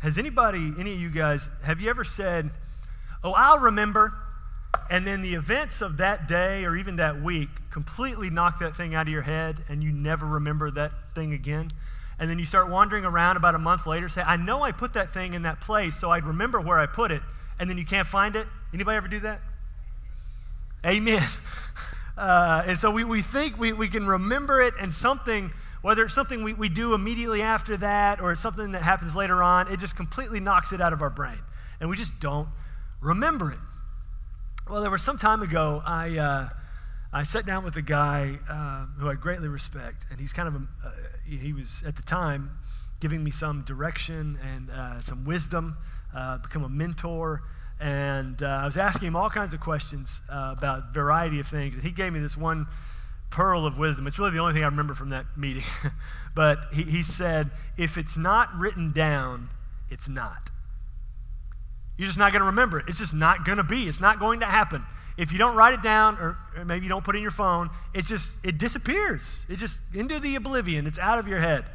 has anybody, any of you guys, have you ever said, Oh, I'll remember, and then the events of that day or even that week completely knock that thing out of your head and you never remember that thing again? And then you start wandering around about a month later, say, I know I put that thing in that place, so I'd remember where I put it, and then you can't find it. Anybody ever do that? Amen. Uh, and so we, we think we, we can remember it, and something, whether it's something we, we do immediately after that or it's something that happens later on, it just completely knocks it out of our brain. And we just don't remember it. Well, there was some time ago, I, uh, I sat down with a guy uh, who I greatly respect, and he's kind of, a, uh, he was at the time giving me some direction and uh, some wisdom, uh, become a mentor. And uh, I was asking him all kinds of questions about variety of things. And he gave me this one pearl of wisdom. It's really the only thing I remember from that meeting. but he, he said, if it's not written down, it's not. You're just not going to remember it. It's just not going to be. It's not going to happen. If you don't write it down, or, or maybe you don't put it in your phone, it's just, it disappears. It just into the oblivion. It's out of your head.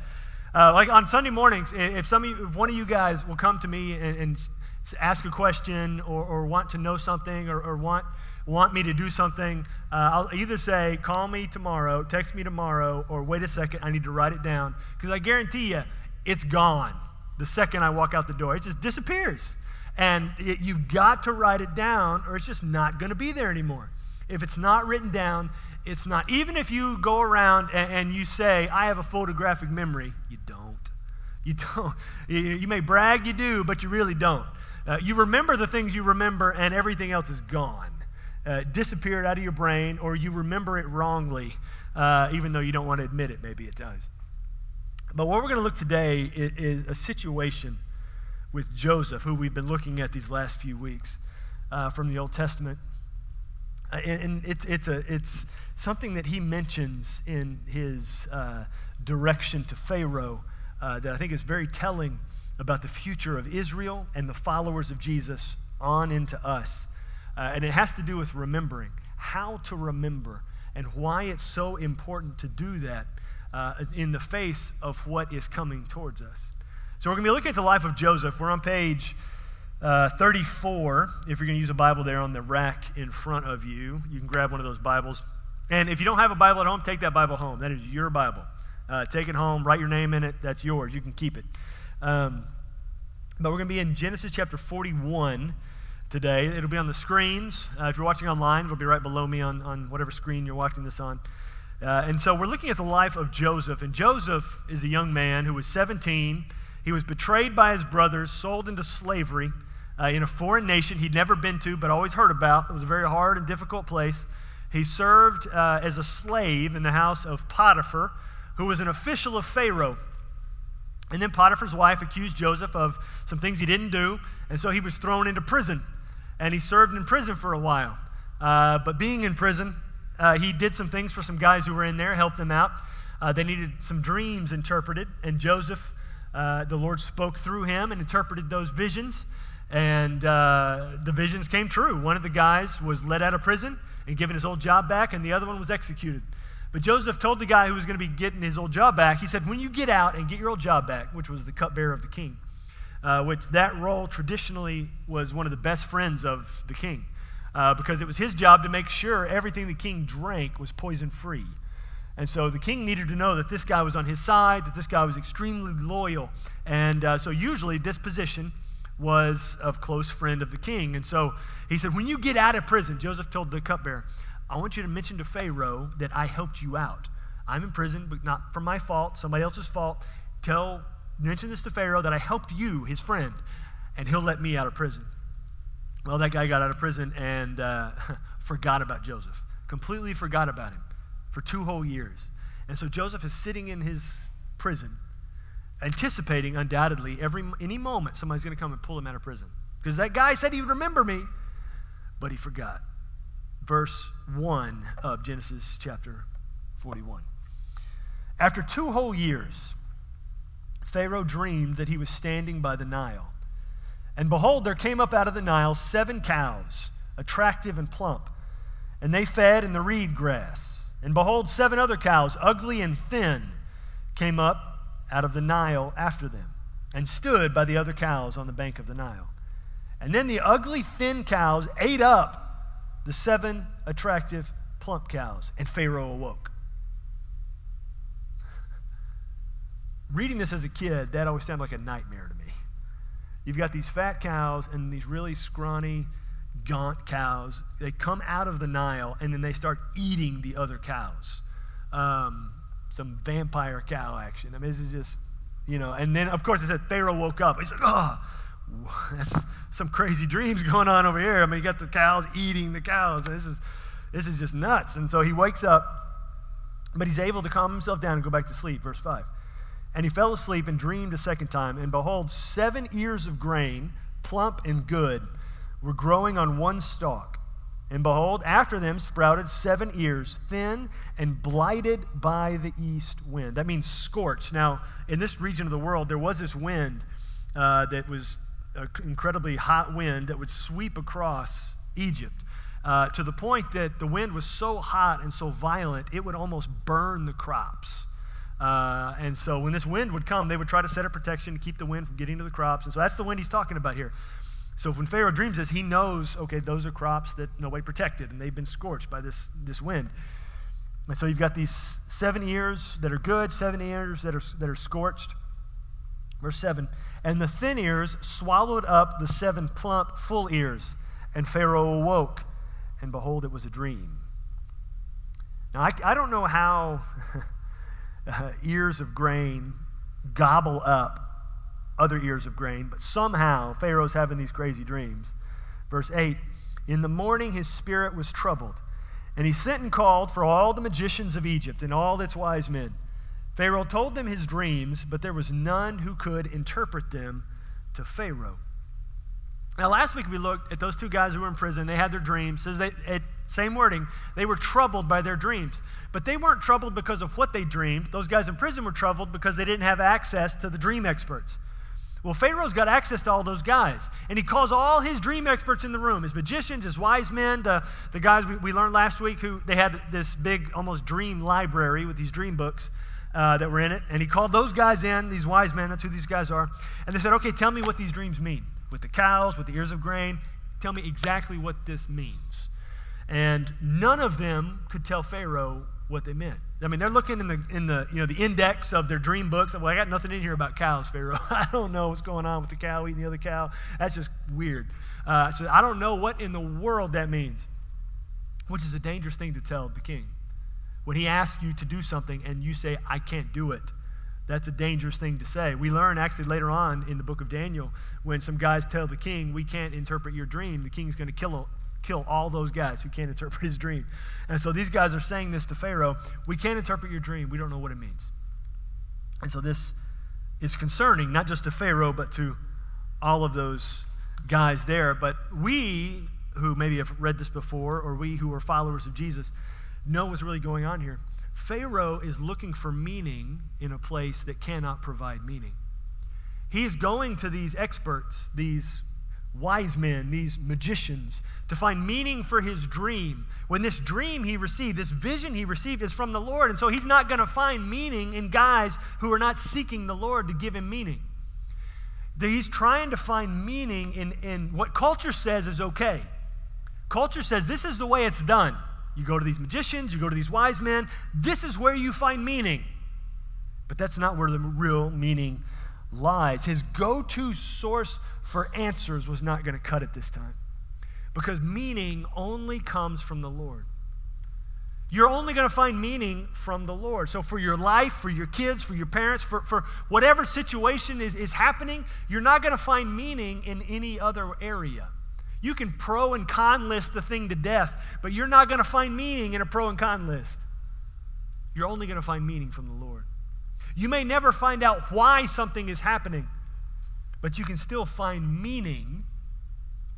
Uh, like on Sunday mornings, if some of you, if one of you guys will come to me and, and ask a question or, or want to know something or, or want, want me to do something, uh, I'll either say, call me tomorrow, text me tomorrow, or wait a second, I need to write it down. Because I guarantee you, it's gone the second I walk out the door. It just disappears. And it, you've got to write it down, or it's just not going to be there anymore. If it's not written down, it's not. Even if you go around and, and you say, I have a photographic memory, you don't. You don't. You, you may brag you do, but you really don't. Uh, you remember the things you remember, and everything else is gone, uh, disappeared out of your brain, or you remember it wrongly, uh, even though you don't want to admit it maybe at times. But what we're going to look today is, is, a situation with Joseph, who we've been looking at these last few weeks uh, from the Old Testament. Uh, and, and it's, it's, a, it's something that he mentions in his uh, direction to Pharaoh that I think is very telling about the future of Israel and the followers of Jesus on into us. Uh, and it has to do with remembering, how to remember, and why it's so important to do that uh, in the face of what is coming towards us. So we're going to be looking at the life of Joseph. We're on page uh, 34. If you're going to use a Bible there on the rack in front of you, you can grab one of those Bibles. And if you don't have a Bible at home, take that Bible home. That is your Bible. Uh, take it home, write your name in it. That's yours. You can keep it. Um, but we're going to be in Genesis chapter 41 today. It'll be on the screens. Uh, if you're watching online, it'll be right below me on, on whatever screen you're watching this on. Uh, and so we're looking at the life of Joseph. And Joseph is a young man who was 17. He was betrayed by his brothers, sold into slavery uh, in a foreign nation he'd never been to, but always heard about. It was a very hard and difficult place. He served uh, as a slave in the house of Potiphar, who was an official of Pharaoh. And then Potiphar's wife accused Joseph of some things he didn't do, and so he was thrown into prison. And he served in prison for a while. Uh, but being in prison, uh, he did some things for some guys who were in there, helped them out. Uh, they needed some dreams interpreted, and Joseph, uh, the Lord spoke through him and interpreted those visions. And uh, the visions came true. One of the guys was let out of prison and given his old job back, and the other one was executed. But Joseph told the guy who was going to be getting his old job back, he said, When you get out and get your old job back, which was the cupbearer of the king, uh, which that role traditionally was one of the best friends of the king, uh, because it was his job to make sure everything the king drank was poison free. And so the king needed to know that this guy was on his side, that this guy was extremely loyal. And uh, so usually this position was of close friend of the king. And so he said, When you get out of prison, Joseph told the cupbearer, I want you to mention to Pharaoh that I helped you out. I'm in prison, but not from my fault, somebody else's fault. Tell, mention this to Pharaoh that I helped you, his friend, and he'll let me out of prison. Well, that guy got out of prison and uh, forgot about Joseph, completely forgot about him for two whole years. And so Joseph is sitting in his prison, anticipating undoubtedly every any moment somebody's going to come and pull him out of prison. Because that guy said he would remember me, but he forgot verse 1 of Genesis chapter 41. After two whole years, Pharaoh dreamed that he was standing by the Nile. And behold, there came up out of the Nile seven cows, attractive and plump, and they fed in the reed grass. And behold, seven other cows, ugly and thin, came up out of the Nile after them. and stood by the other cows on the bank of the Nile. And then the ugly, thin cows ate up the seven attractive, plump cows, and Pharaoh awoke. Reading this as a kid, that always sounded like a nightmare to me. You've got these fat cows and these really scrawny, gaunt cows. They come out of the Nile and then they start eating the other cows. Um, some vampire cow action. I mean, this is just, you know. And then, of course, it said Pharaoh woke up. He's like, oh, that's some crazy dreams going on over here. I mean, you got the cows eating the cows. This is, this is just nuts. And so he wakes up, but he's able to calm himself down and go back to sleep. Verse 5. And he fell asleep and dreamed a second time. And behold, seven ears of grain, plump and good, were growing on one stalk. And behold, after them sprouted seven ears, thin and blighted by the east wind. That means scorched. Now, in this region of the world, there was this wind uh, that was an incredibly hot wind that would sweep across Egypt. Uh, to the point that the wind was so hot and so violent, it would almost burn the crops. Uh, and so when this wind would come, they would try to set up protection to keep the wind from getting to the crops. And so that's the wind he's talking about here. So when Pharaoh dreams this, he knows, okay, those are crops that nobody protected, and they've been scorched by this, this wind. And so you've got these seven ears that are good, seven ears that are, that are scorched. Verse 7 And the thin ears swallowed up the seven plump, full ears, and Pharaoh awoke, and behold, it was a dream. Now, I, I don't know how uh, ears of grain gobble up other ears of grain, but somehow Pharaoh's having these crazy dreams. Verse 8 In the morning his spirit was troubled, and he sent and called for all the magicians of Egypt and all its wise men. Pharaoh told them his dreams, but there was none who could interpret them to Pharaoh. Now, last week we looked at those two guys who were in prison. They had their dreams. Says they, it, same wording. They were troubled by their dreams, but they weren't troubled because of what they dreamed. Those guys in prison were troubled because they didn't have access to the dream experts. Well, Pharaoh's got access to all those guys, and he calls all his dream experts in the room his magicians, his wise men, the, the guys we, we learned last week who they had this big, almost dream library with these dream books. Uh, that were in it, and he called those guys in, these wise men, that's who these guys are, and they said, Okay, tell me what these dreams mean. With the cows, with the ears of grain, tell me exactly what this means. And none of them could tell Pharaoh what they meant. I mean, they're looking in the in the you know the index of their dream books. Well, I got nothing in here about cows, Pharaoh. I don't know what's going on with the cow eating the other cow. That's just weird. Uh, so I don't know what in the world that means, which is a dangerous thing to tell the king. When he asks you to do something and you say, "I can't do it," that's a dangerous thing to say. We learn actually later on in the book of Daniel when some guys tell the king, "We can't interpret your dream." The king's going to kill kill all those guys who can't interpret his dream. And so these guys are saying this to Pharaoh We can't interpret your dream. We don't know what it means. And so this is concerning, not just to Pharaoh, but to all of those guys there. But we, who maybe have read this before, or we who are followers of Jesus, know what's really going on here. Pharaoh is looking for meaning in a place that cannot provide meaning. He's going to these experts, these wise men, these magicians, to find meaning for his dream. When this dream he received, this vision he received, is from the Lord. And so he's not going to find meaning in guys who are not seeking the Lord to give him meaning. He's trying to find meaning in, in what culture says is okay. Culture says this is the way it's done. You go to these magicians, you go to these wise men, this is where you find meaning. But that's not where the real meaning lies. His go to source for answers was not going to cut it this time. Because meaning only comes from the Lord. You're only going to find meaning from the Lord. So, for your life, for your kids, for your parents, for, for whatever situation is, is happening, you're not going to find meaning in any other area. You can pro and con list the thing to death, but you're not going to find meaning in a pro and con list. You're only going to find meaning from the Lord. You may never find out why something is happening, but you can still find meaning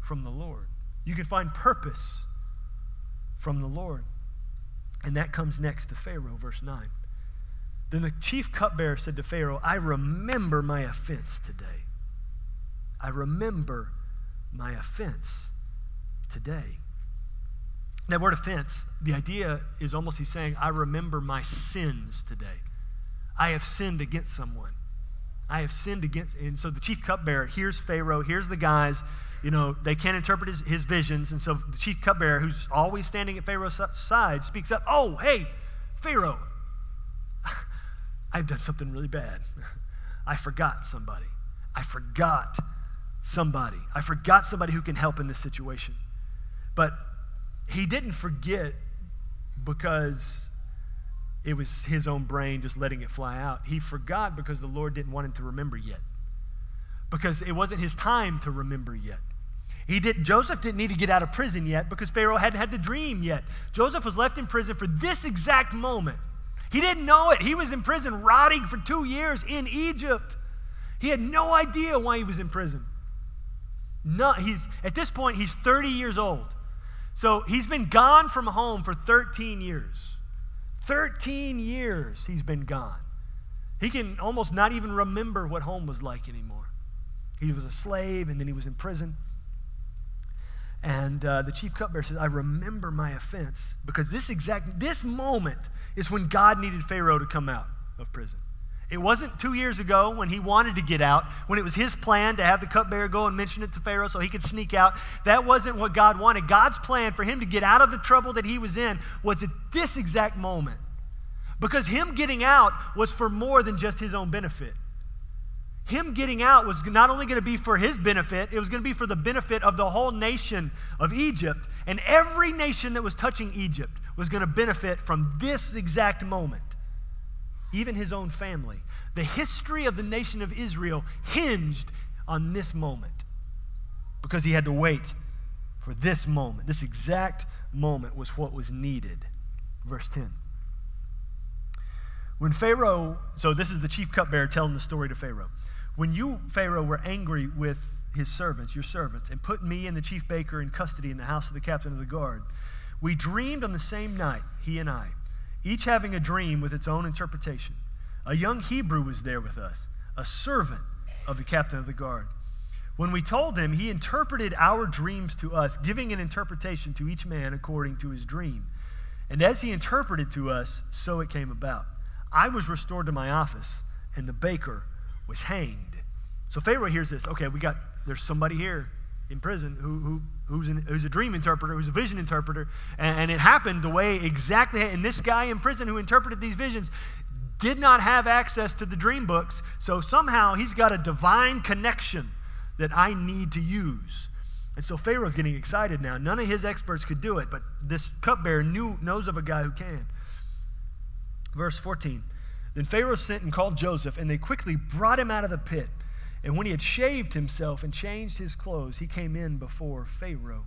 from the Lord. You can find purpose from the Lord. And that comes next to Pharaoh, verse 9. Then the chief cupbearer said to Pharaoh, I remember my offense today. I remember my offense today. That word offense, the idea is almost he's saying, I remember my sins today. I have sinned against someone. I have sinned against. And so the chief cupbearer here's Pharaoh, here's the guys. You know, they can't interpret his, his visions. And so the chief cupbearer, who's always standing at Pharaoh's side, speaks up Oh, hey, Pharaoh, I've done something really bad. I forgot somebody. I forgot somebody. I forgot somebody who can help in this situation. But he didn't forget because it was his own brain just letting it fly out. He forgot because the Lord didn't want him to remember yet. Because it wasn't his time to remember yet. He didn't, Joseph didn't need to get out of prison yet because Pharaoh hadn't had the dream yet. Joseph was left in prison for this exact moment. He didn't know it. He was in prison rotting for 2 years in Egypt. He had no idea why he was in prison. He's at this point he's 30 years old. So he's been gone from home for 13 years. 13 years he's been gone. He can almost not even remember what home was like anymore. He was a slave and then he was in prison. And uh, the chief cupbearer says, I remember my offense because this exact, this moment is when God needed Pharaoh to come out of prison. It wasn't two years ago when he wanted to get out, when it was his plan to have the cupbearer go and mention it to Pharaoh so he could sneak out. That wasn't what God wanted. God's plan for him to get out of the trouble that he was in was at this exact moment. Because him getting out was for more than just his own benefit. Him getting out was not only going to be for his benefit, it was going to be for the benefit of the whole nation of Egypt. And every nation that was touching Egypt was going to benefit from this exact moment even his own family. The history of the nation of Israel hinged on this moment because he had to wait for this moment. This exact moment was what was needed. Verse 10. When Pharaoh, so this is the chief cupbearer telling the story to Pharaoh. When you, Pharaoh, were angry with his servants, your servants, and put me and the chief baker in custody in the house of the captain of the guard, we dreamed on the same night, he and I each having a dream with its own interpretation. A young Hebrew was there with us, a servant of the captain of the guard. When we told him, he interpreted our dreams to us, giving an interpretation to each man according to his dream. And as he interpreted to us, so it came about. I was restored to my office, and the baker was hanged. So Pharaoh hears this. Okay, we got, there's somebody here in prison who, who, who's, an, who's a dream interpreter, who's a vision interpreter. And, and it happened the way exactly, and this guy in prison who interpreted these visions did not have access to the dream books. So somehow he's got a divine connection that I need to use. And so Pharaoh's getting excited now. None of his experts could do it, but this cupbearer knew, knows of a guy who can. Verse 14. Then Pharaoh sent and called Joseph, and they quickly brought him out of the pit. And when he had shaved himself and changed his clothes, he came in before Pharaoh.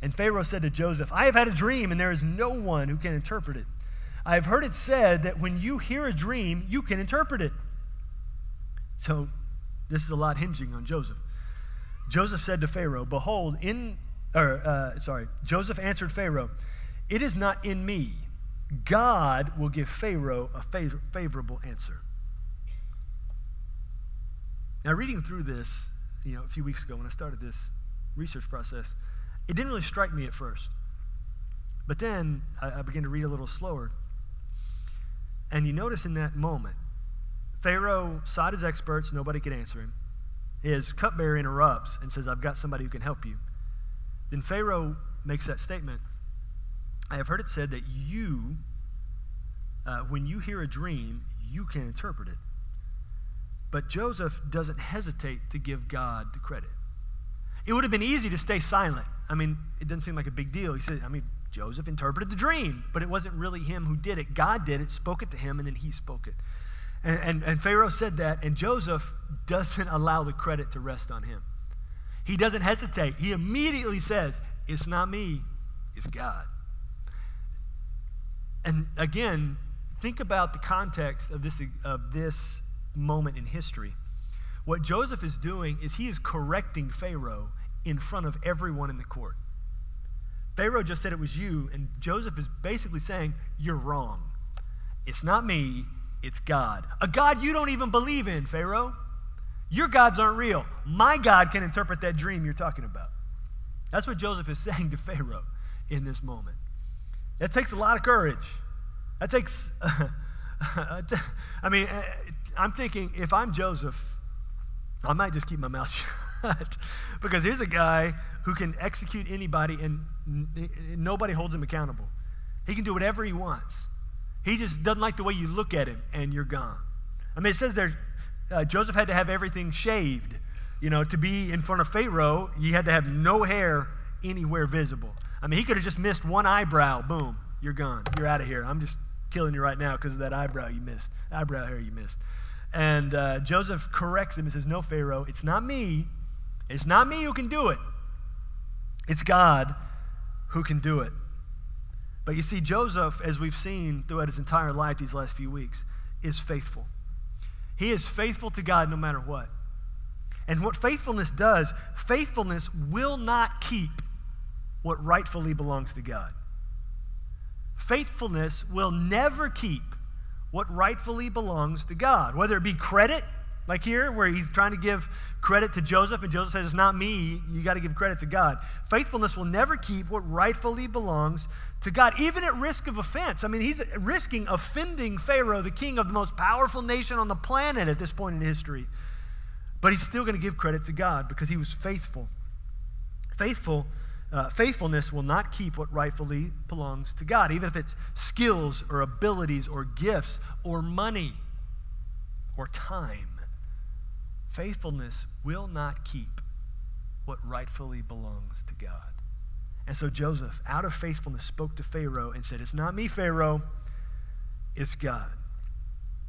And Pharaoh said to Joseph, I have had a dream, and there is no one who can interpret it. I have heard it said that when you hear a dream, you can interpret it. So this is a lot hinging on Joseph. Joseph said to Pharaoh, Behold, in, or, uh, sorry, Joseph answered Pharaoh, It is not in me. God will give Pharaoh a favorable answer. Now, reading through this, you know, a few weeks ago when I started this research process, it didn't really strike me at first. But then I, I began to read a little slower. And you notice in that moment, Pharaoh sought his experts, nobody could answer him. His cupbearer interrupts and says, I've got somebody who can help you. Then Pharaoh makes that statement I have heard it said that you, uh, when you hear a dream, you can interpret it. But Joseph doesn't hesitate to give God the credit. It would have been easy to stay silent. I mean, it doesn't seem like a big deal. He said, I mean, Joseph interpreted the dream, but it wasn't really him who did it. God did it, spoke it to him, and then he spoke it. And, and, and Pharaoh said that, and Joseph doesn't allow the credit to rest on him. He doesn't hesitate. He immediately says, It's not me, it's God. And again, think about the context of this, of this moment in history. What Joseph is doing is he is correcting Pharaoh in front of everyone in the court. Pharaoh just said it was you, and Joseph is basically saying, You're wrong. It's not me, it's God. A God you don't even believe in, Pharaoh. Your gods aren't real. My God can interpret that dream you're talking about. That's what Joseph is saying to Pharaoh in this moment. That takes a lot of courage. That takes, I mean, I'm thinking, if I'm Joseph, I might just keep my mouth shut. because here's a guy who can execute anybody and n- nobody holds him accountable. He can do whatever he wants. He just doesn't like the way you look at him and you're gone. I mean, it says there, uh, Joseph had to have everything shaved. You know, to be in front of Pharaoh, you had to have no hair anywhere visible. I mean, he could have just missed one eyebrow. Boom, you're gone. You're out of here. I'm just killing you right now because of that eyebrow you missed, eyebrow hair you missed. And uh, Joseph corrects him and says, No, Pharaoh, it's not me. It's not me who can do it. It's God who can do it. But you see, Joseph, as we've seen throughout his entire life these last few weeks, is faithful. He is faithful to God no matter what. And what faithfulness does, faithfulness will not keep what rightfully belongs to God. Faithfulness will never keep what rightfully belongs to God, whether it be credit, like here, where he's trying to give credit to Joseph, and Joseph says, It's not me, you got to give credit to God. Faithfulness will never keep what rightfully belongs to God, even at risk of offense. I mean, he's risking offending Pharaoh, the king of the most powerful nation on the planet at this point in history. But he's still going to give credit to God because he was faithful. Faithful uh, faithfulness will not keep what rightfully belongs to God, even if it's skills or abilities or gifts or money or time. Faithfulness will not keep what rightfully belongs to God. And so Joseph, out of faithfulness, spoke to Pharaoh and said, It's not me, Pharaoh, it's God.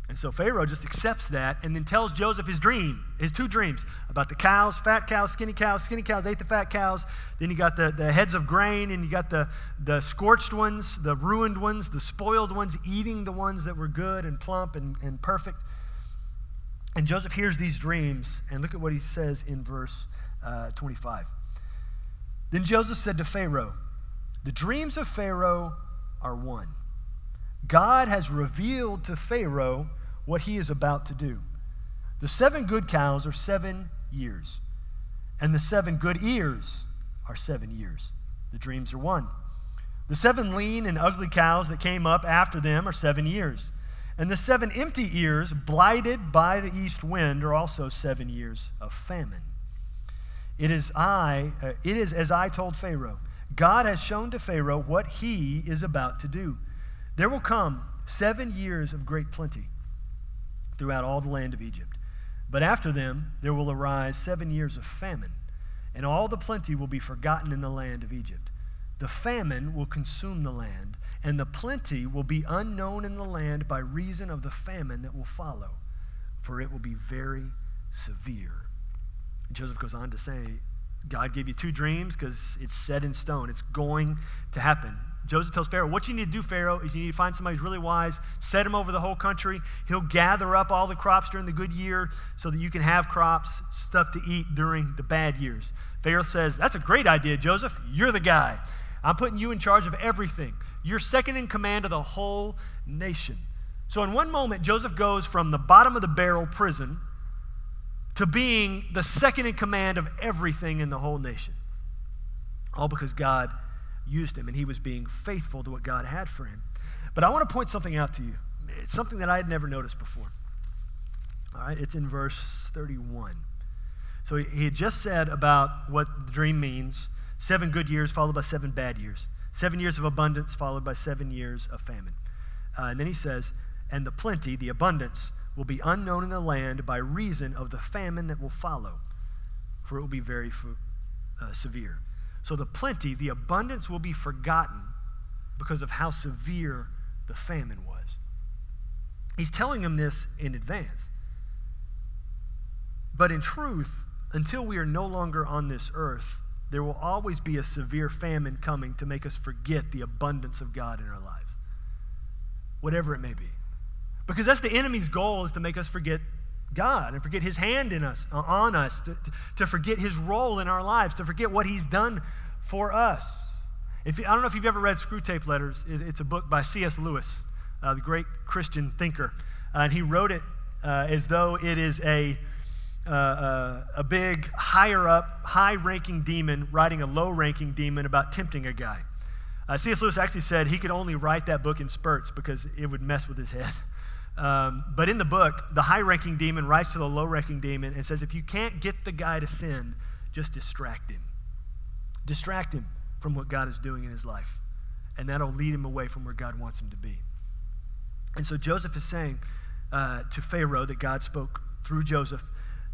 And so Pharaoh just accepts that and then tells Joseph his dream, his two dreams about the cows, fat cows, skinny cows. Skinny cows ate the fat cows. Then you got the, the heads of grain, and you got the, the scorched ones, the ruined ones, the spoiled ones, eating the ones that were good and plump and, and perfect. And Joseph hears these dreams, and look at what he says in verse uh, 25. Then Joseph said to Pharaoh, The dreams of Pharaoh are one. God has revealed to Pharaoh what he is about to do. The seven good cows are seven years, and the seven good ears are seven years. The dreams are one. The seven lean and ugly cows that came up after them are seven years. And the seven empty ears, blighted by the east wind, are also seven years of famine. It is I, uh, it is as I told Pharaoh. God has shown to Pharaoh what he is about to do. There will come seven years of great plenty throughout all the land of Egypt. But after them there will arise seven years of famine, and all the plenty will be forgotten in the land of Egypt. The famine will consume the land, and the plenty will be unknown in the land by reason of the famine that will follow, for it will be very severe. Joseph goes on to say, God gave you two dreams because it's set in stone. It's going to happen. Joseph tells Pharaoh, What you need to do, Pharaoh, is you need to find somebody who's really wise, set him over the whole country. He'll gather up all the crops during the good year so that you can have crops, stuff to eat during the bad years. Pharaoh says, That's a great idea, Joseph. You're the guy. I'm putting you in charge of everything. You're second in command of the whole nation. So, in one moment, Joseph goes from the bottom of the barrel prison to being the second in command of everything in the whole nation. All because God used him and he was being faithful to what God had for him. But I want to point something out to you. It's something that I had never noticed before. All right, it's in verse 31. So he, had just said about what the dream means seven good years followed by seven bad years, seven years of abundance followed by seven years of famine. Uh, and then he says, and the plenty, the abundance, will be unknown in the land by reason of the famine that will follow, for it will be very uh, severe. So the plenty, the abundance will be forgotten because of how severe the famine was. He's telling them this in advance. But in truth, until we are no longer on this earth, there will always be a severe famine coming to make us forget the abundance of God in our lives, whatever it may be. Because that's the enemy's goal is to make us forget God and forget his hand in us, uh, on us, to, to forget his role in our lives, to forget what he's done for us. If, I don't know if you've ever read Screwtape Letters. It, it's a book by C.S. Lewis, uh, the great Christian thinker. Uh, and he wrote it uh, as though it is a, uh, uh, a big, higher up, high ranking demon writing a low ranking demon about tempting a guy. C.S. Lewis actually said he could only write that book in spurts because it would mess with his head. Um, but in the book, the high ranking demon writes to the low ranking demon and says, if you can't get the guy to sin, just distract him. Distract him from what God is doing in his life. And that'll lead him away from where God wants him to be. And so Joseph is saying uh, to Pharaoh that God spoke through Joseph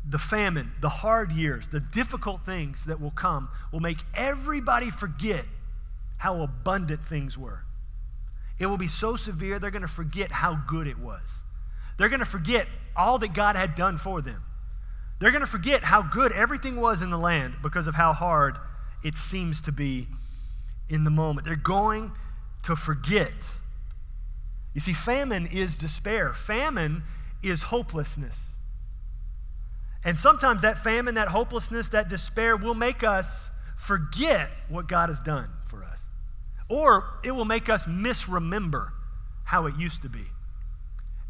the famine, the hard years, the difficult things that will come will make everybody forget how abundant things were. It will be so severe, they're going to forget how good it was. They're going to forget all that God had done for them. They're going to forget how good everything was in the land because of how hard it seems to be in the moment. They're going to forget. You see, famine is despair, famine is hopelessness. And sometimes that famine, that hopelessness, that despair will make us forget what God has done for us. Or it will make us misremember how it used to be.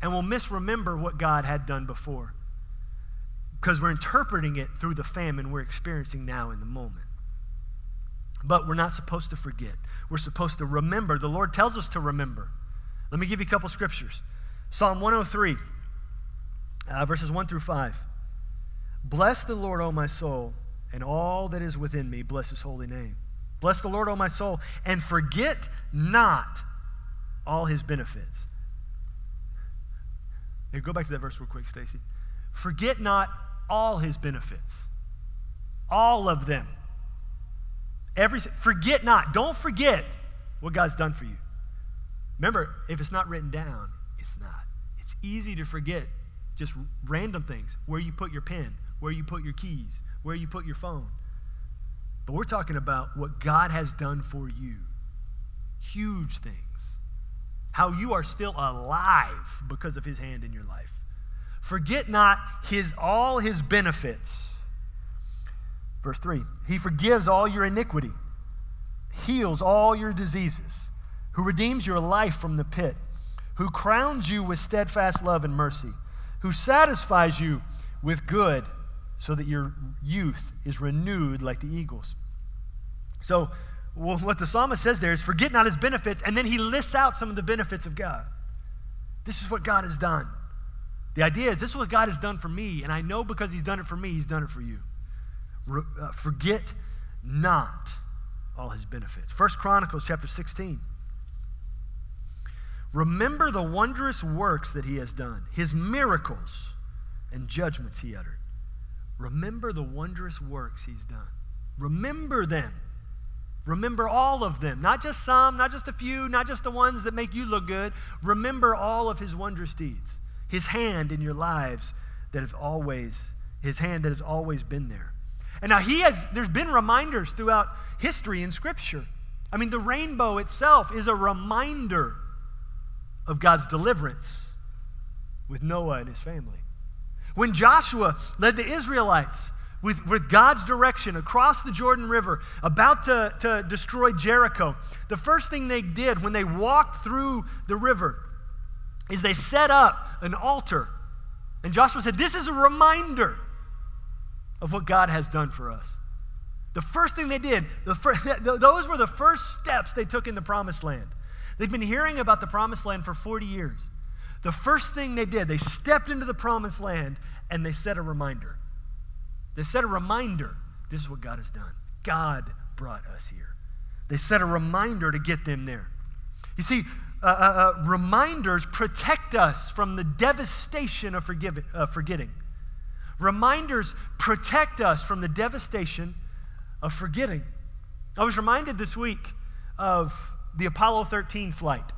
And we'll misremember what God had done before. Because we're interpreting it through the famine we're experiencing now in the moment. But we're not supposed to forget. We're supposed to remember. The Lord tells us to remember. Let me give you a couple scriptures Psalm 103, uh, verses 1 through 5. Bless the Lord, O my soul, and all that is within me. Bless his holy name. Bless the Lord, O my soul, and forget not all his benefits. Go back to that verse real quick, Stacy. Forget not all his benefits. All of them. Every, forget not. Don't forget what God's done for you. Remember, if it's not written down, it's not. It's easy to forget just random things where you put your pen, where you put your keys, where you put your phone. But we're talking about what God has done for you. Huge things. How you are still alive because of his hand in your life. Forget not his all his benefits. Verse 3. He forgives all your iniquity, heals all your diseases, who redeems your life from the pit, who crowns you with steadfast love and mercy, who satisfies you with good so that your youth is renewed like the eagles. So, well, what the psalmist says there is forget not his benefits, and then he lists out some of the benefits of God. This is what God has done. The idea is this is what God has done for me, and I know because he's done it for me, he's done it for you. Re, uh, forget not all his benefits. First Chronicles chapter 16. Remember the wondrous works that he has done, his miracles and judgments he uttered. Remember the wondrous works he's done. Remember them. Remember all of them. Not just some, not just a few, not just the ones that make you look good. Remember all of his wondrous deeds. His hand in your lives that have always, his hand that has always been there. And now he has, there's been reminders throughout history in Scripture. I mean, the rainbow itself is a reminder of God's deliverance with Noah and his family. When Joshua led the Israelites with, with God's direction across the Jordan River, about to, to destroy Jericho, the first thing they did when they walked through the river is they set up an altar. And Joshua said, This is a reminder of what God has done for us. The first thing they did, the first, those were the first steps they took in the promised land. They've been hearing about the promised land for 40 years. The first thing they did, they stepped into the promised land and they set a reminder. They set a reminder this is what God has done. God brought us here. They set a reminder to get them there. You see, uh, uh, uh, reminders protect us from the devastation of uh, forgetting. Reminders protect us from the devastation of forgetting. I was reminded this week of the Apollo 13 flight.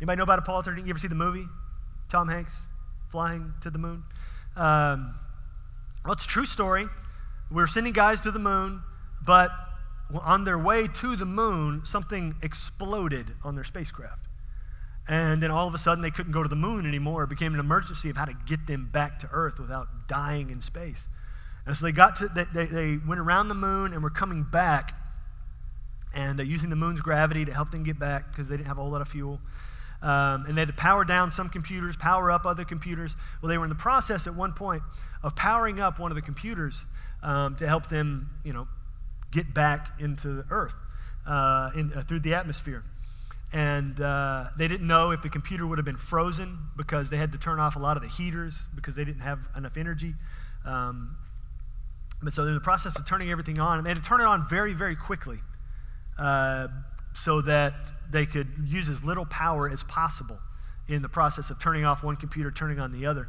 Anybody know about Apollo 13? You ever see the movie? Tom Hanks flying to the moon? Um, well, it's a true story. We were sending guys to the moon, but on their way to the moon, something exploded on their spacecraft. And then all of a sudden, they couldn't go to the moon anymore. It became an emergency of how to get them back to Earth without dying in space. And so they got to, they, they went around the moon and were coming back and uh, using the moon's gravity to help them get back because they didn't have a whole lot of fuel. Um, and they had to power down some computers, power up other computers. Well, they were in the process at one point of powering up one of the computers um, to help them, you know, get back into the Earth uh, in, uh, through the atmosphere. and uh, they didn't know if the computer would have been frozen because they had to turn off a lot of the heaters because they didn't have enough energy. Um, but so they're in the process of turning everything on, and they had to turn it on very, very quickly uh, so that they could use as little power as possible in the process of turning off one computer, turning on the other.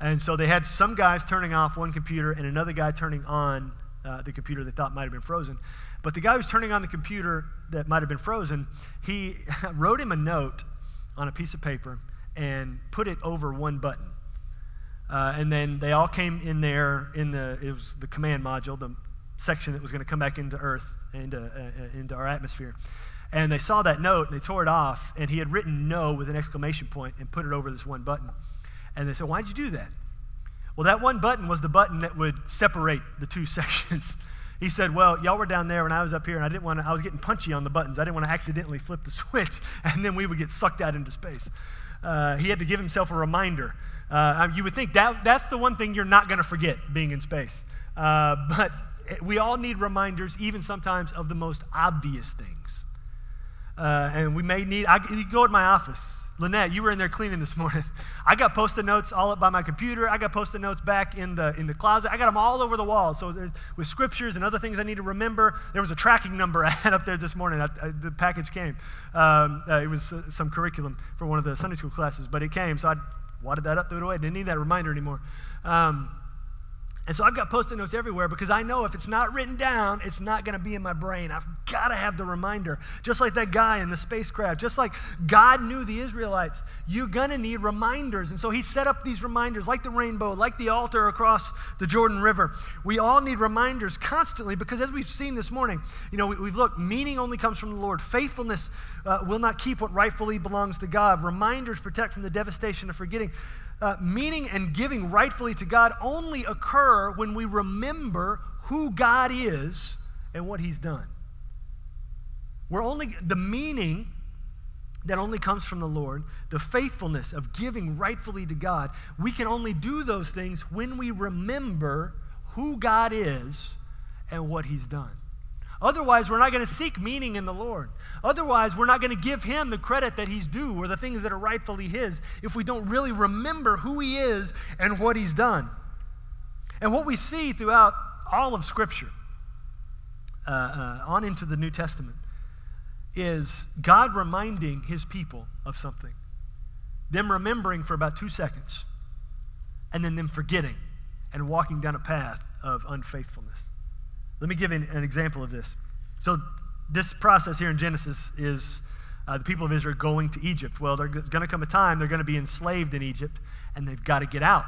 And so they had some guys turning off one computer and another guy turning on uh, the computer they thought might have been frozen. But the guy who was turning on the computer that might have been frozen, he wrote him a note on a piece of paper and put it over one button. Uh, and then they all came in there in the it was the command module, the section that was going to come back into Earth, into uh, uh, into our atmosphere. And they saw that note and they tore it off, and he had written no with an exclamation point and put it over this one button. And they said, Why'd you do that? Well, that one button was the button that would separate the two sections. He said, Well, y'all were down there when I was up here, and I didn't want to, I was getting punchy on the buttons. I didn't want to accidentally flip the switch, and then we would get sucked out into space. Uh, he had to give himself a reminder. Uh, you would think that that's the one thing you're not going to forget being in space. Uh, but we all need reminders, even sometimes, of the most obvious things. Uh, and we may need, I, you go to my office. Lynette, you were in there cleaning this morning. I got post-it notes all up by my computer. I got post-it notes back in the in the closet. I got them all over the wall. So with scriptures and other things I need to remember. There was a tracking number I had up there this morning. I, I, the package came. Um, uh, it was uh, some curriculum for one of the Sunday school classes, but it came. So I wadded that up, threw it away. Didn't need that reminder anymore. Um, and so I've got post it notes everywhere because I know if it's not written down, it's not going to be in my brain. I've got to have the reminder. Just like that guy in the spacecraft, just like God knew the Israelites, you're going to need reminders. And so he set up these reminders, like the rainbow, like the altar across the Jordan River. We all need reminders constantly because as we've seen this morning, you know, we, have looked, meaning only comes from the Lord. Faithfulness uh, will not keep what rightfully belongs to God. Reminders protect from the devastation of forgetting uh, meaning and giving rightfully to God only occur when we remember who God is and what He's done. We're only, the meaning that only comes from the Lord, the faithfulness of giving rightfully to God, we can only do those things when we remember who God is and what He's done. Otherwise, we're not going to seek meaning in the Lord. Otherwise, we're not going to give him the credit that he's due or the things that are rightfully his if we don't really remember who he is and what he's done. And what we see throughout all of Scripture, uh, uh, on into the New Testament, is God reminding his people of something, them remembering for about two seconds, and then them forgetting and walking down a path of unfaithfulness. Let me give an, an example of this. So, this process here in Genesis is uh, the people of Israel going to Egypt. Well, there's going to come a time they're going to be enslaved in Egypt, and they've got to get out.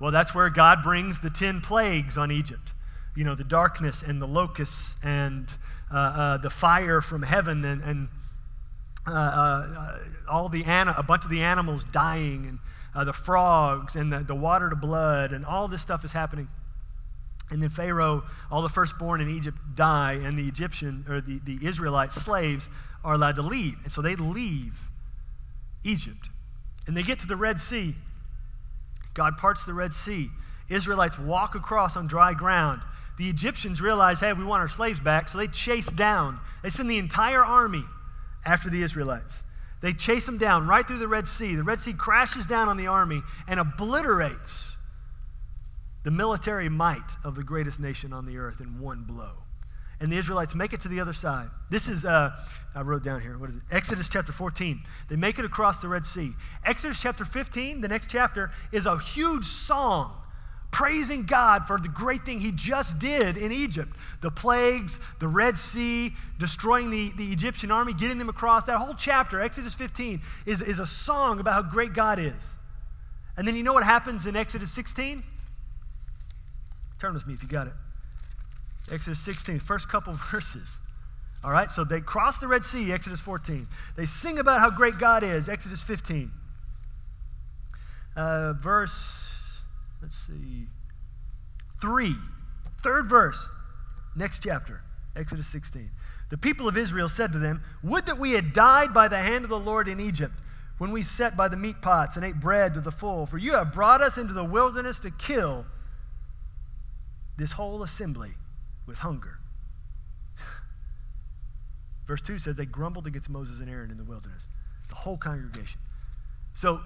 Well, that's where God brings the 10 plagues on Egypt. You know, the darkness and the locusts and uh, uh, the fire from heaven and, and uh, uh, all the an- a bunch of the animals dying and uh, the frogs and the, the water to blood and all this stuff is happening. And then Pharaoh, all the firstborn in Egypt die, and the Egyptian or the, the Israelite slaves are allowed to leave. And so they leave Egypt. And they get to the Red Sea. God parts the Red Sea. Israelites walk across on dry ground. The Egyptians realize, hey, we want our slaves back, so they chase down. They send the entire army after the Israelites. They chase them down right through the Red Sea. The Red Sea crashes down on the army and obliterates the military might of the greatest nation on the earth in one blow. And the Israelites make it to the other side. This is, uh, I wrote down here, what is it? Exodus chapter 14. They make it across the Red Sea. Exodus chapter 15, the next chapter, is a huge song praising God for the great thing he just did in Egypt the plagues, the Red Sea, destroying the, the Egyptian army, getting them across. That whole chapter, Exodus 15, is, is a song about how great God is. And then you know what happens in Exodus 16? Turn with me if you got it. Exodus 16, first couple verses. All right, so they cross the Red Sea, Exodus 14. They sing about how great God is, Exodus 15. Uh, verse, let's see, 3. Third verse, next chapter, Exodus 16. The people of Israel said to them, Would that we had died by the hand of the Lord in Egypt, when we sat by the meat pots and ate bread to the full, for you have brought us into the wilderness to kill this whole assembly with hunger. Verse 2 says they grumbled against Moses and Aaron in the wilderness, the whole congregation. So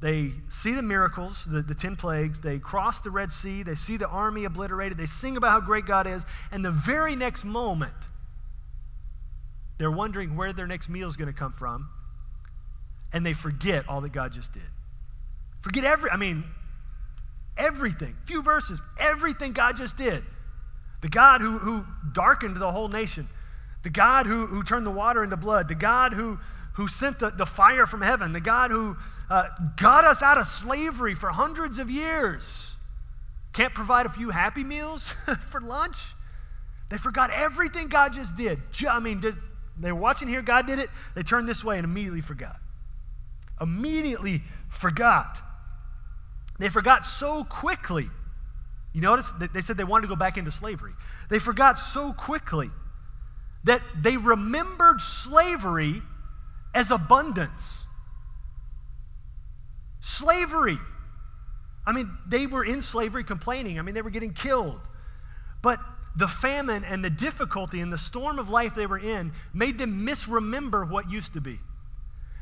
they see the miracles, the, the 10 plagues. They cross the Red Sea. They see the army obliterated. They sing about how great God is. And the very next moment, they're wondering where their next meal is going to come from. And they forget all that God just did. Forget every, I mean, everything. Few verses, everything God just did. The God who, who darkened the whole nation. The God who, who turned the water into blood. The God who, who sent the, the fire from heaven. The God who uh, got us out of slavery for hundreds of years. Can't provide a few happy meals for lunch? They forgot everything God just did. I mean, they were watching here, God did it. They turned this way and immediately forgot. Immediately forgot. They forgot so quickly. You notice they said they wanted to go back into slavery. They forgot so quickly that they remembered slavery as abundance. Slavery. I mean, they were in slavery complaining. I mean, they were getting killed. But the famine and the difficulty and the storm of life they were in made them misremember what used to be.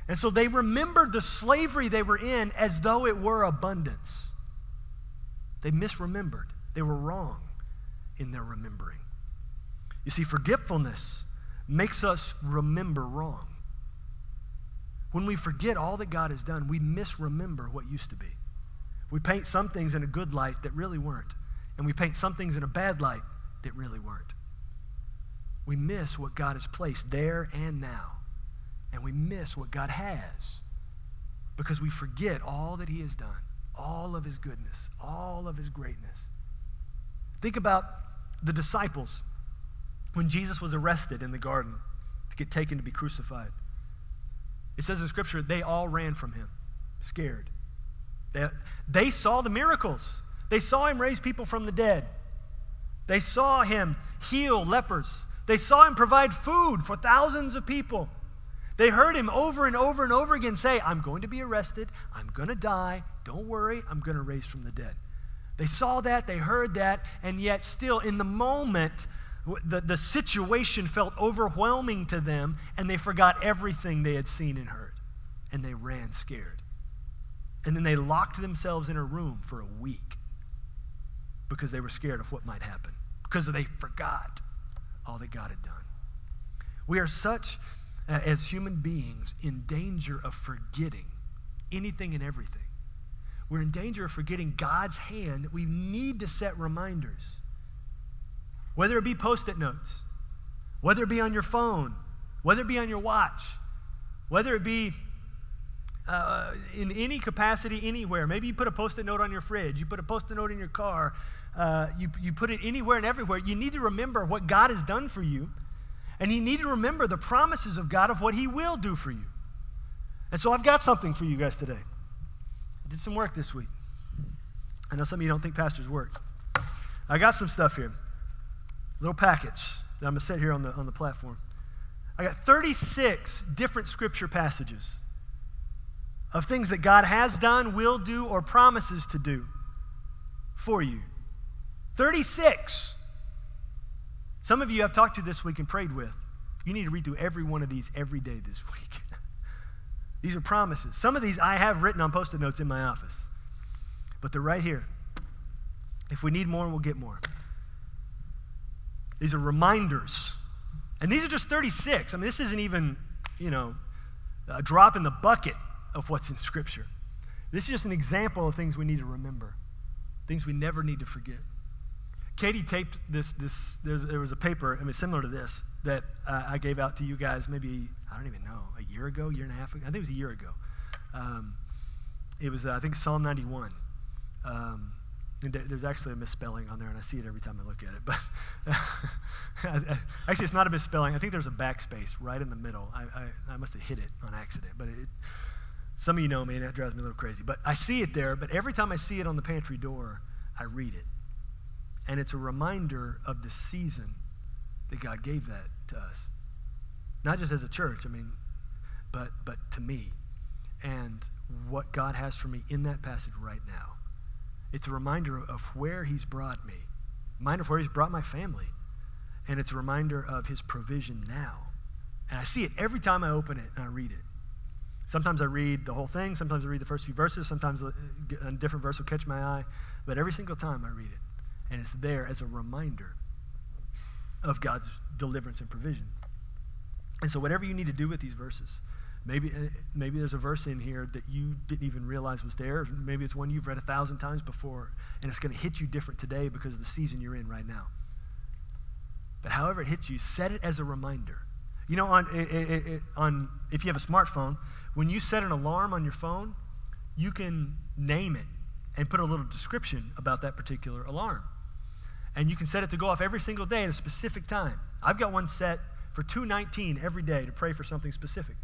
And so they remembered the slavery they were in as though it were abundance. They misremembered. They were wrong in their remembering. You see, forgetfulness makes us remember wrong. When we forget all that God has done, we misremember what used to be. We paint some things in a good light that really weren't, and we paint some things in a bad light that really weren't. We miss what God has placed there and now and we miss what God has because we forget all that He has done, all of His goodness, all of His greatness. Think about the disciples when Jesus was arrested in the garden to get taken to be crucified. It says in Scripture, they all ran from Him, scared. They, they saw the miracles, they saw Him raise people from the dead, they saw Him heal lepers, they saw Him provide food for thousands of people. They heard him over and over and over again say, I'm going to be arrested. I'm going to die. Don't worry. I'm going to raise from the dead. They saw that. They heard that. And yet, still, in the moment, the, the situation felt overwhelming to them, and they forgot everything they had seen and heard. And they ran scared. And then they locked themselves in a room for a week because they were scared of what might happen, because they forgot all that God had done. We are such uh, as human beings in danger of forgetting anything and everything. We're in danger of forgetting God's hand. We need to set reminders. Whether it be post it notes, whether it be on your phone, whether it be on your watch, whether it be uh, in any capacity anywhere. Maybe you put a post it note on your fridge, you put a post it note in your car, uh, you, you put it anywhere and everywhere. You need to remember what God has done for you and you need to remember the promises of God of what He will do for you. And so I've got something for you guys today. I did some work this week. I know some of you don't think pastors work. I got some stuff here. Little packets that I'm going to set here on the, on the platform. I got 36 different scripture passages of things that God has done, will do, or promises to do for you. 36. Some of you I've talked to this week and prayed with. You need to read through every one of these every day this week. these are promises. Some of these I have written on post it notes in my office, but they're right here. If we need more, we'll get more. These are reminders. And these are just 36. I mean, this isn't even, you know, a drop in the bucket of what's in Scripture. This is just an example of things we need to remember, things we never need to forget. Katie taped this. This there was a paper, I mean, similar to this, that uh, I gave out to you guys maybe I don't even know a year ago, year and a half ago. I think it was a year ago. Um, it was uh, I think Psalm 91. Um, there's actually a misspelling on there, and I see it every time I look at it. But actually, it's not a misspelling. I think there's a backspace right in the middle. I, I, I must have hit it on accident. But it, some of you know me, and that drives me a little crazy. But I see it there. But every time I see it on the pantry door, I read it. And it's a reminder of the season that God gave that to us. Not just as a church, I mean, but, but to me. And what God has for me in that passage right now. It's a reminder of where He's brought me, reminder of where He's brought my family. And it's a reminder of His provision now And I see it every time I open it and I read it. Sometimes I read the whole thing, sometimes I read the first few verses, sometimes uh, a different verse will catch my eye, but every single time I read it, and it's there as a reminder of God's deliverance and provision. And so, whatever you need to do with these verses, maybe, uh, maybe there's a verse in here that you didn't even realize was there. Maybe it's one you've read a thousand times before, and it's going to hit you different today because of the season you're in right now. But however it hits you, set it as a reminder. You know, on, it, it, it, on if you have a smartphone, when you set an alarm on your phone, you can name it and put a little description about that particular alarm. And you can set it to go off every single day at a specific time. I've got one set for 219 every day to pray for something specific.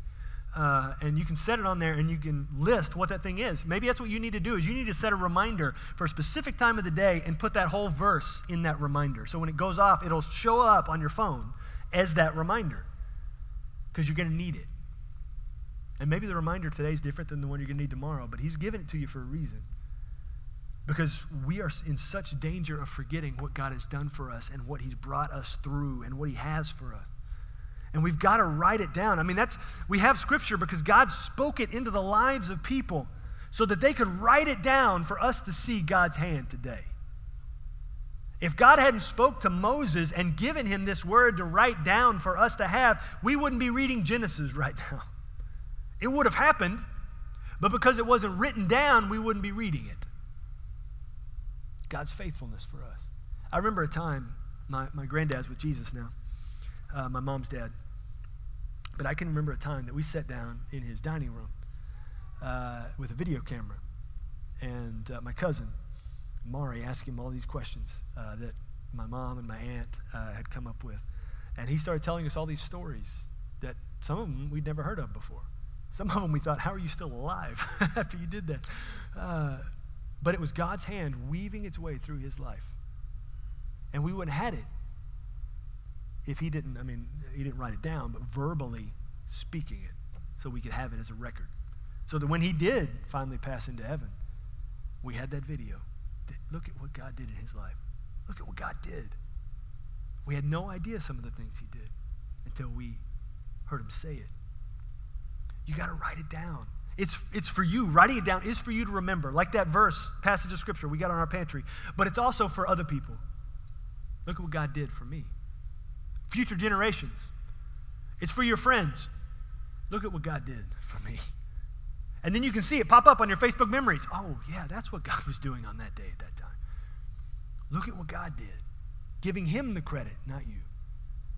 Uh, and you can set it on there and you can list what that thing is. Maybe that's what you need to do is you need to set a reminder for a specific time of the day and put that whole verse in that reminder. So when it goes off, it'll show up on your phone as that reminder because you're going to need it. And maybe the reminder today is different than the one you're going to need tomorrow, but he's given it to you for a reason. Because we are in such danger of forgetting what God has done for us and what he's brought us through and what he has for us. And we've got to write it down. I mean, that's we have scripture because God spoke it into the lives of people so that they could write it down for us to see God's hand today. If God hadn't spoke to Moses and given him this word to write down for us to have, we wouldn't be reading Genesis right now. It would have happened, but because it wasn't written down, we wouldn't be reading it. God's faithfulness for us. I remember a time, my, my granddad's with Jesus now, uh, my mom's dad. But I can remember a time that we sat down in his dining room uh, with a video camera. And uh, my cousin, Mari, asked him all these questions uh, that my mom and my aunt uh, had come up with. And he started telling us all these stories that some of them we'd never heard of before. Some of them we thought, how are you still alive after you did that? Uh, but it was God's hand weaving its way through his life. And we wouldn't have had it if he didn't, I mean, he didn't write it down, but verbally speaking it so we could have it as a record. So that when he did finally pass into heaven, we had that video. Look at what God did in his life. Look at what God did. We had no idea some of the things he did until we heard him say it. You got to write it down. It's, it's for you. Writing it down is for you to remember, like that verse, passage of scripture we got on our pantry. But it's also for other people. Look at what God did for me. Future generations. It's for your friends. Look at what God did for me. And then you can see it pop up on your Facebook memories. Oh, yeah, that's what God was doing on that day at that time. Look at what God did. Giving Him the credit, not you.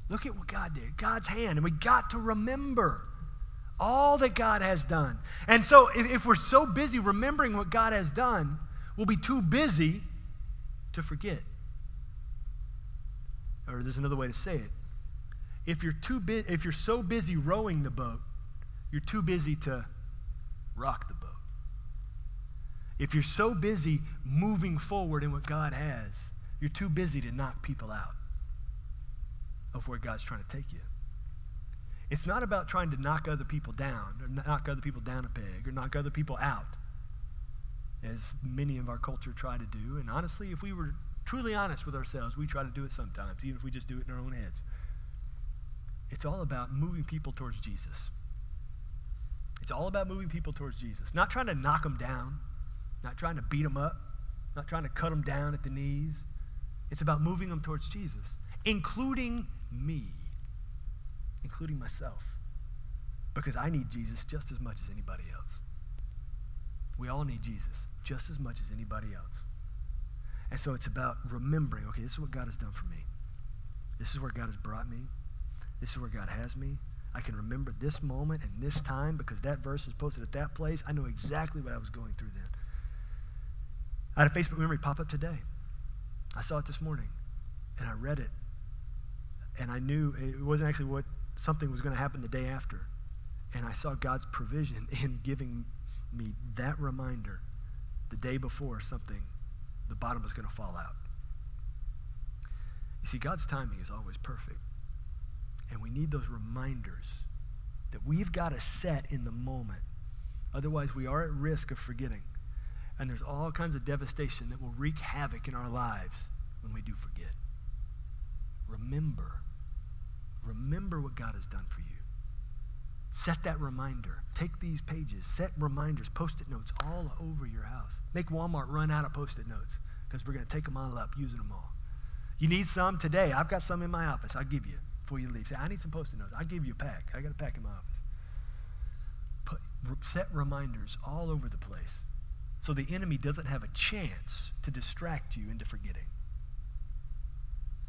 Look at what God did. God's hand. And we got to remember all that God has done. And so, if, if, we're so busy remembering what God has done, we'll be too busy to forget. Or there's another way to say it. If you're too bu- if you're so busy rowing the boat, you're too busy to rock the boat. If you're so busy moving forward in what God has, you're too busy to knock people out of where God's trying to take you. It's not about trying to knock other people down or knock other people down a peg or knock other people out, as many of our culture try to do. And honestly, if we were truly honest with ourselves, we try to do it sometimes, even if we just do it in our own heads. It's all about moving people towards Jesus. It's all about moving people towards Jesus. Not trying to knock them down, not trying to beat them up, not trying to cut them down at the knees. It's about moving them towards Jesus, including me including myself, because I need Jesus just as much as anybody else. We all need Jesus just as much as anybody else. And so it's about remembering okay, this is what God has done for me. This is where God has brought me. This is where God has me. I can remember this moment and this time because that verse is posted at that place. I know exactly what I was going through then. I had a Facebook memory pop up today. I saw it this morning and I read it. And I knew it wasn't actually what something was going to happen the day after. And I saw God's provision in giving me that reminder the day before something, the bottom was going to fall out. You see, God's timing is always perfect. And we need those reminders that we've got to set in the moment. Otherwise, we are at risk of forgetting. And there's all kinds of devastation that will wreak havoc in our lives when we do forget. Remember Remember what God has done for you. Set that reminder. Take these pages, set reminders, post it notes all over your house. Make Walmart run out of post it notes because we're going to take them all up, using them all. You need some today. I've got some in my office. I'll give you before you leave. Say, I need some post it notes. I'll give you a pack. I got a pack in my office. Put, set reminders all over the place so the enemy doesn't have a chance to distract you into forgetting.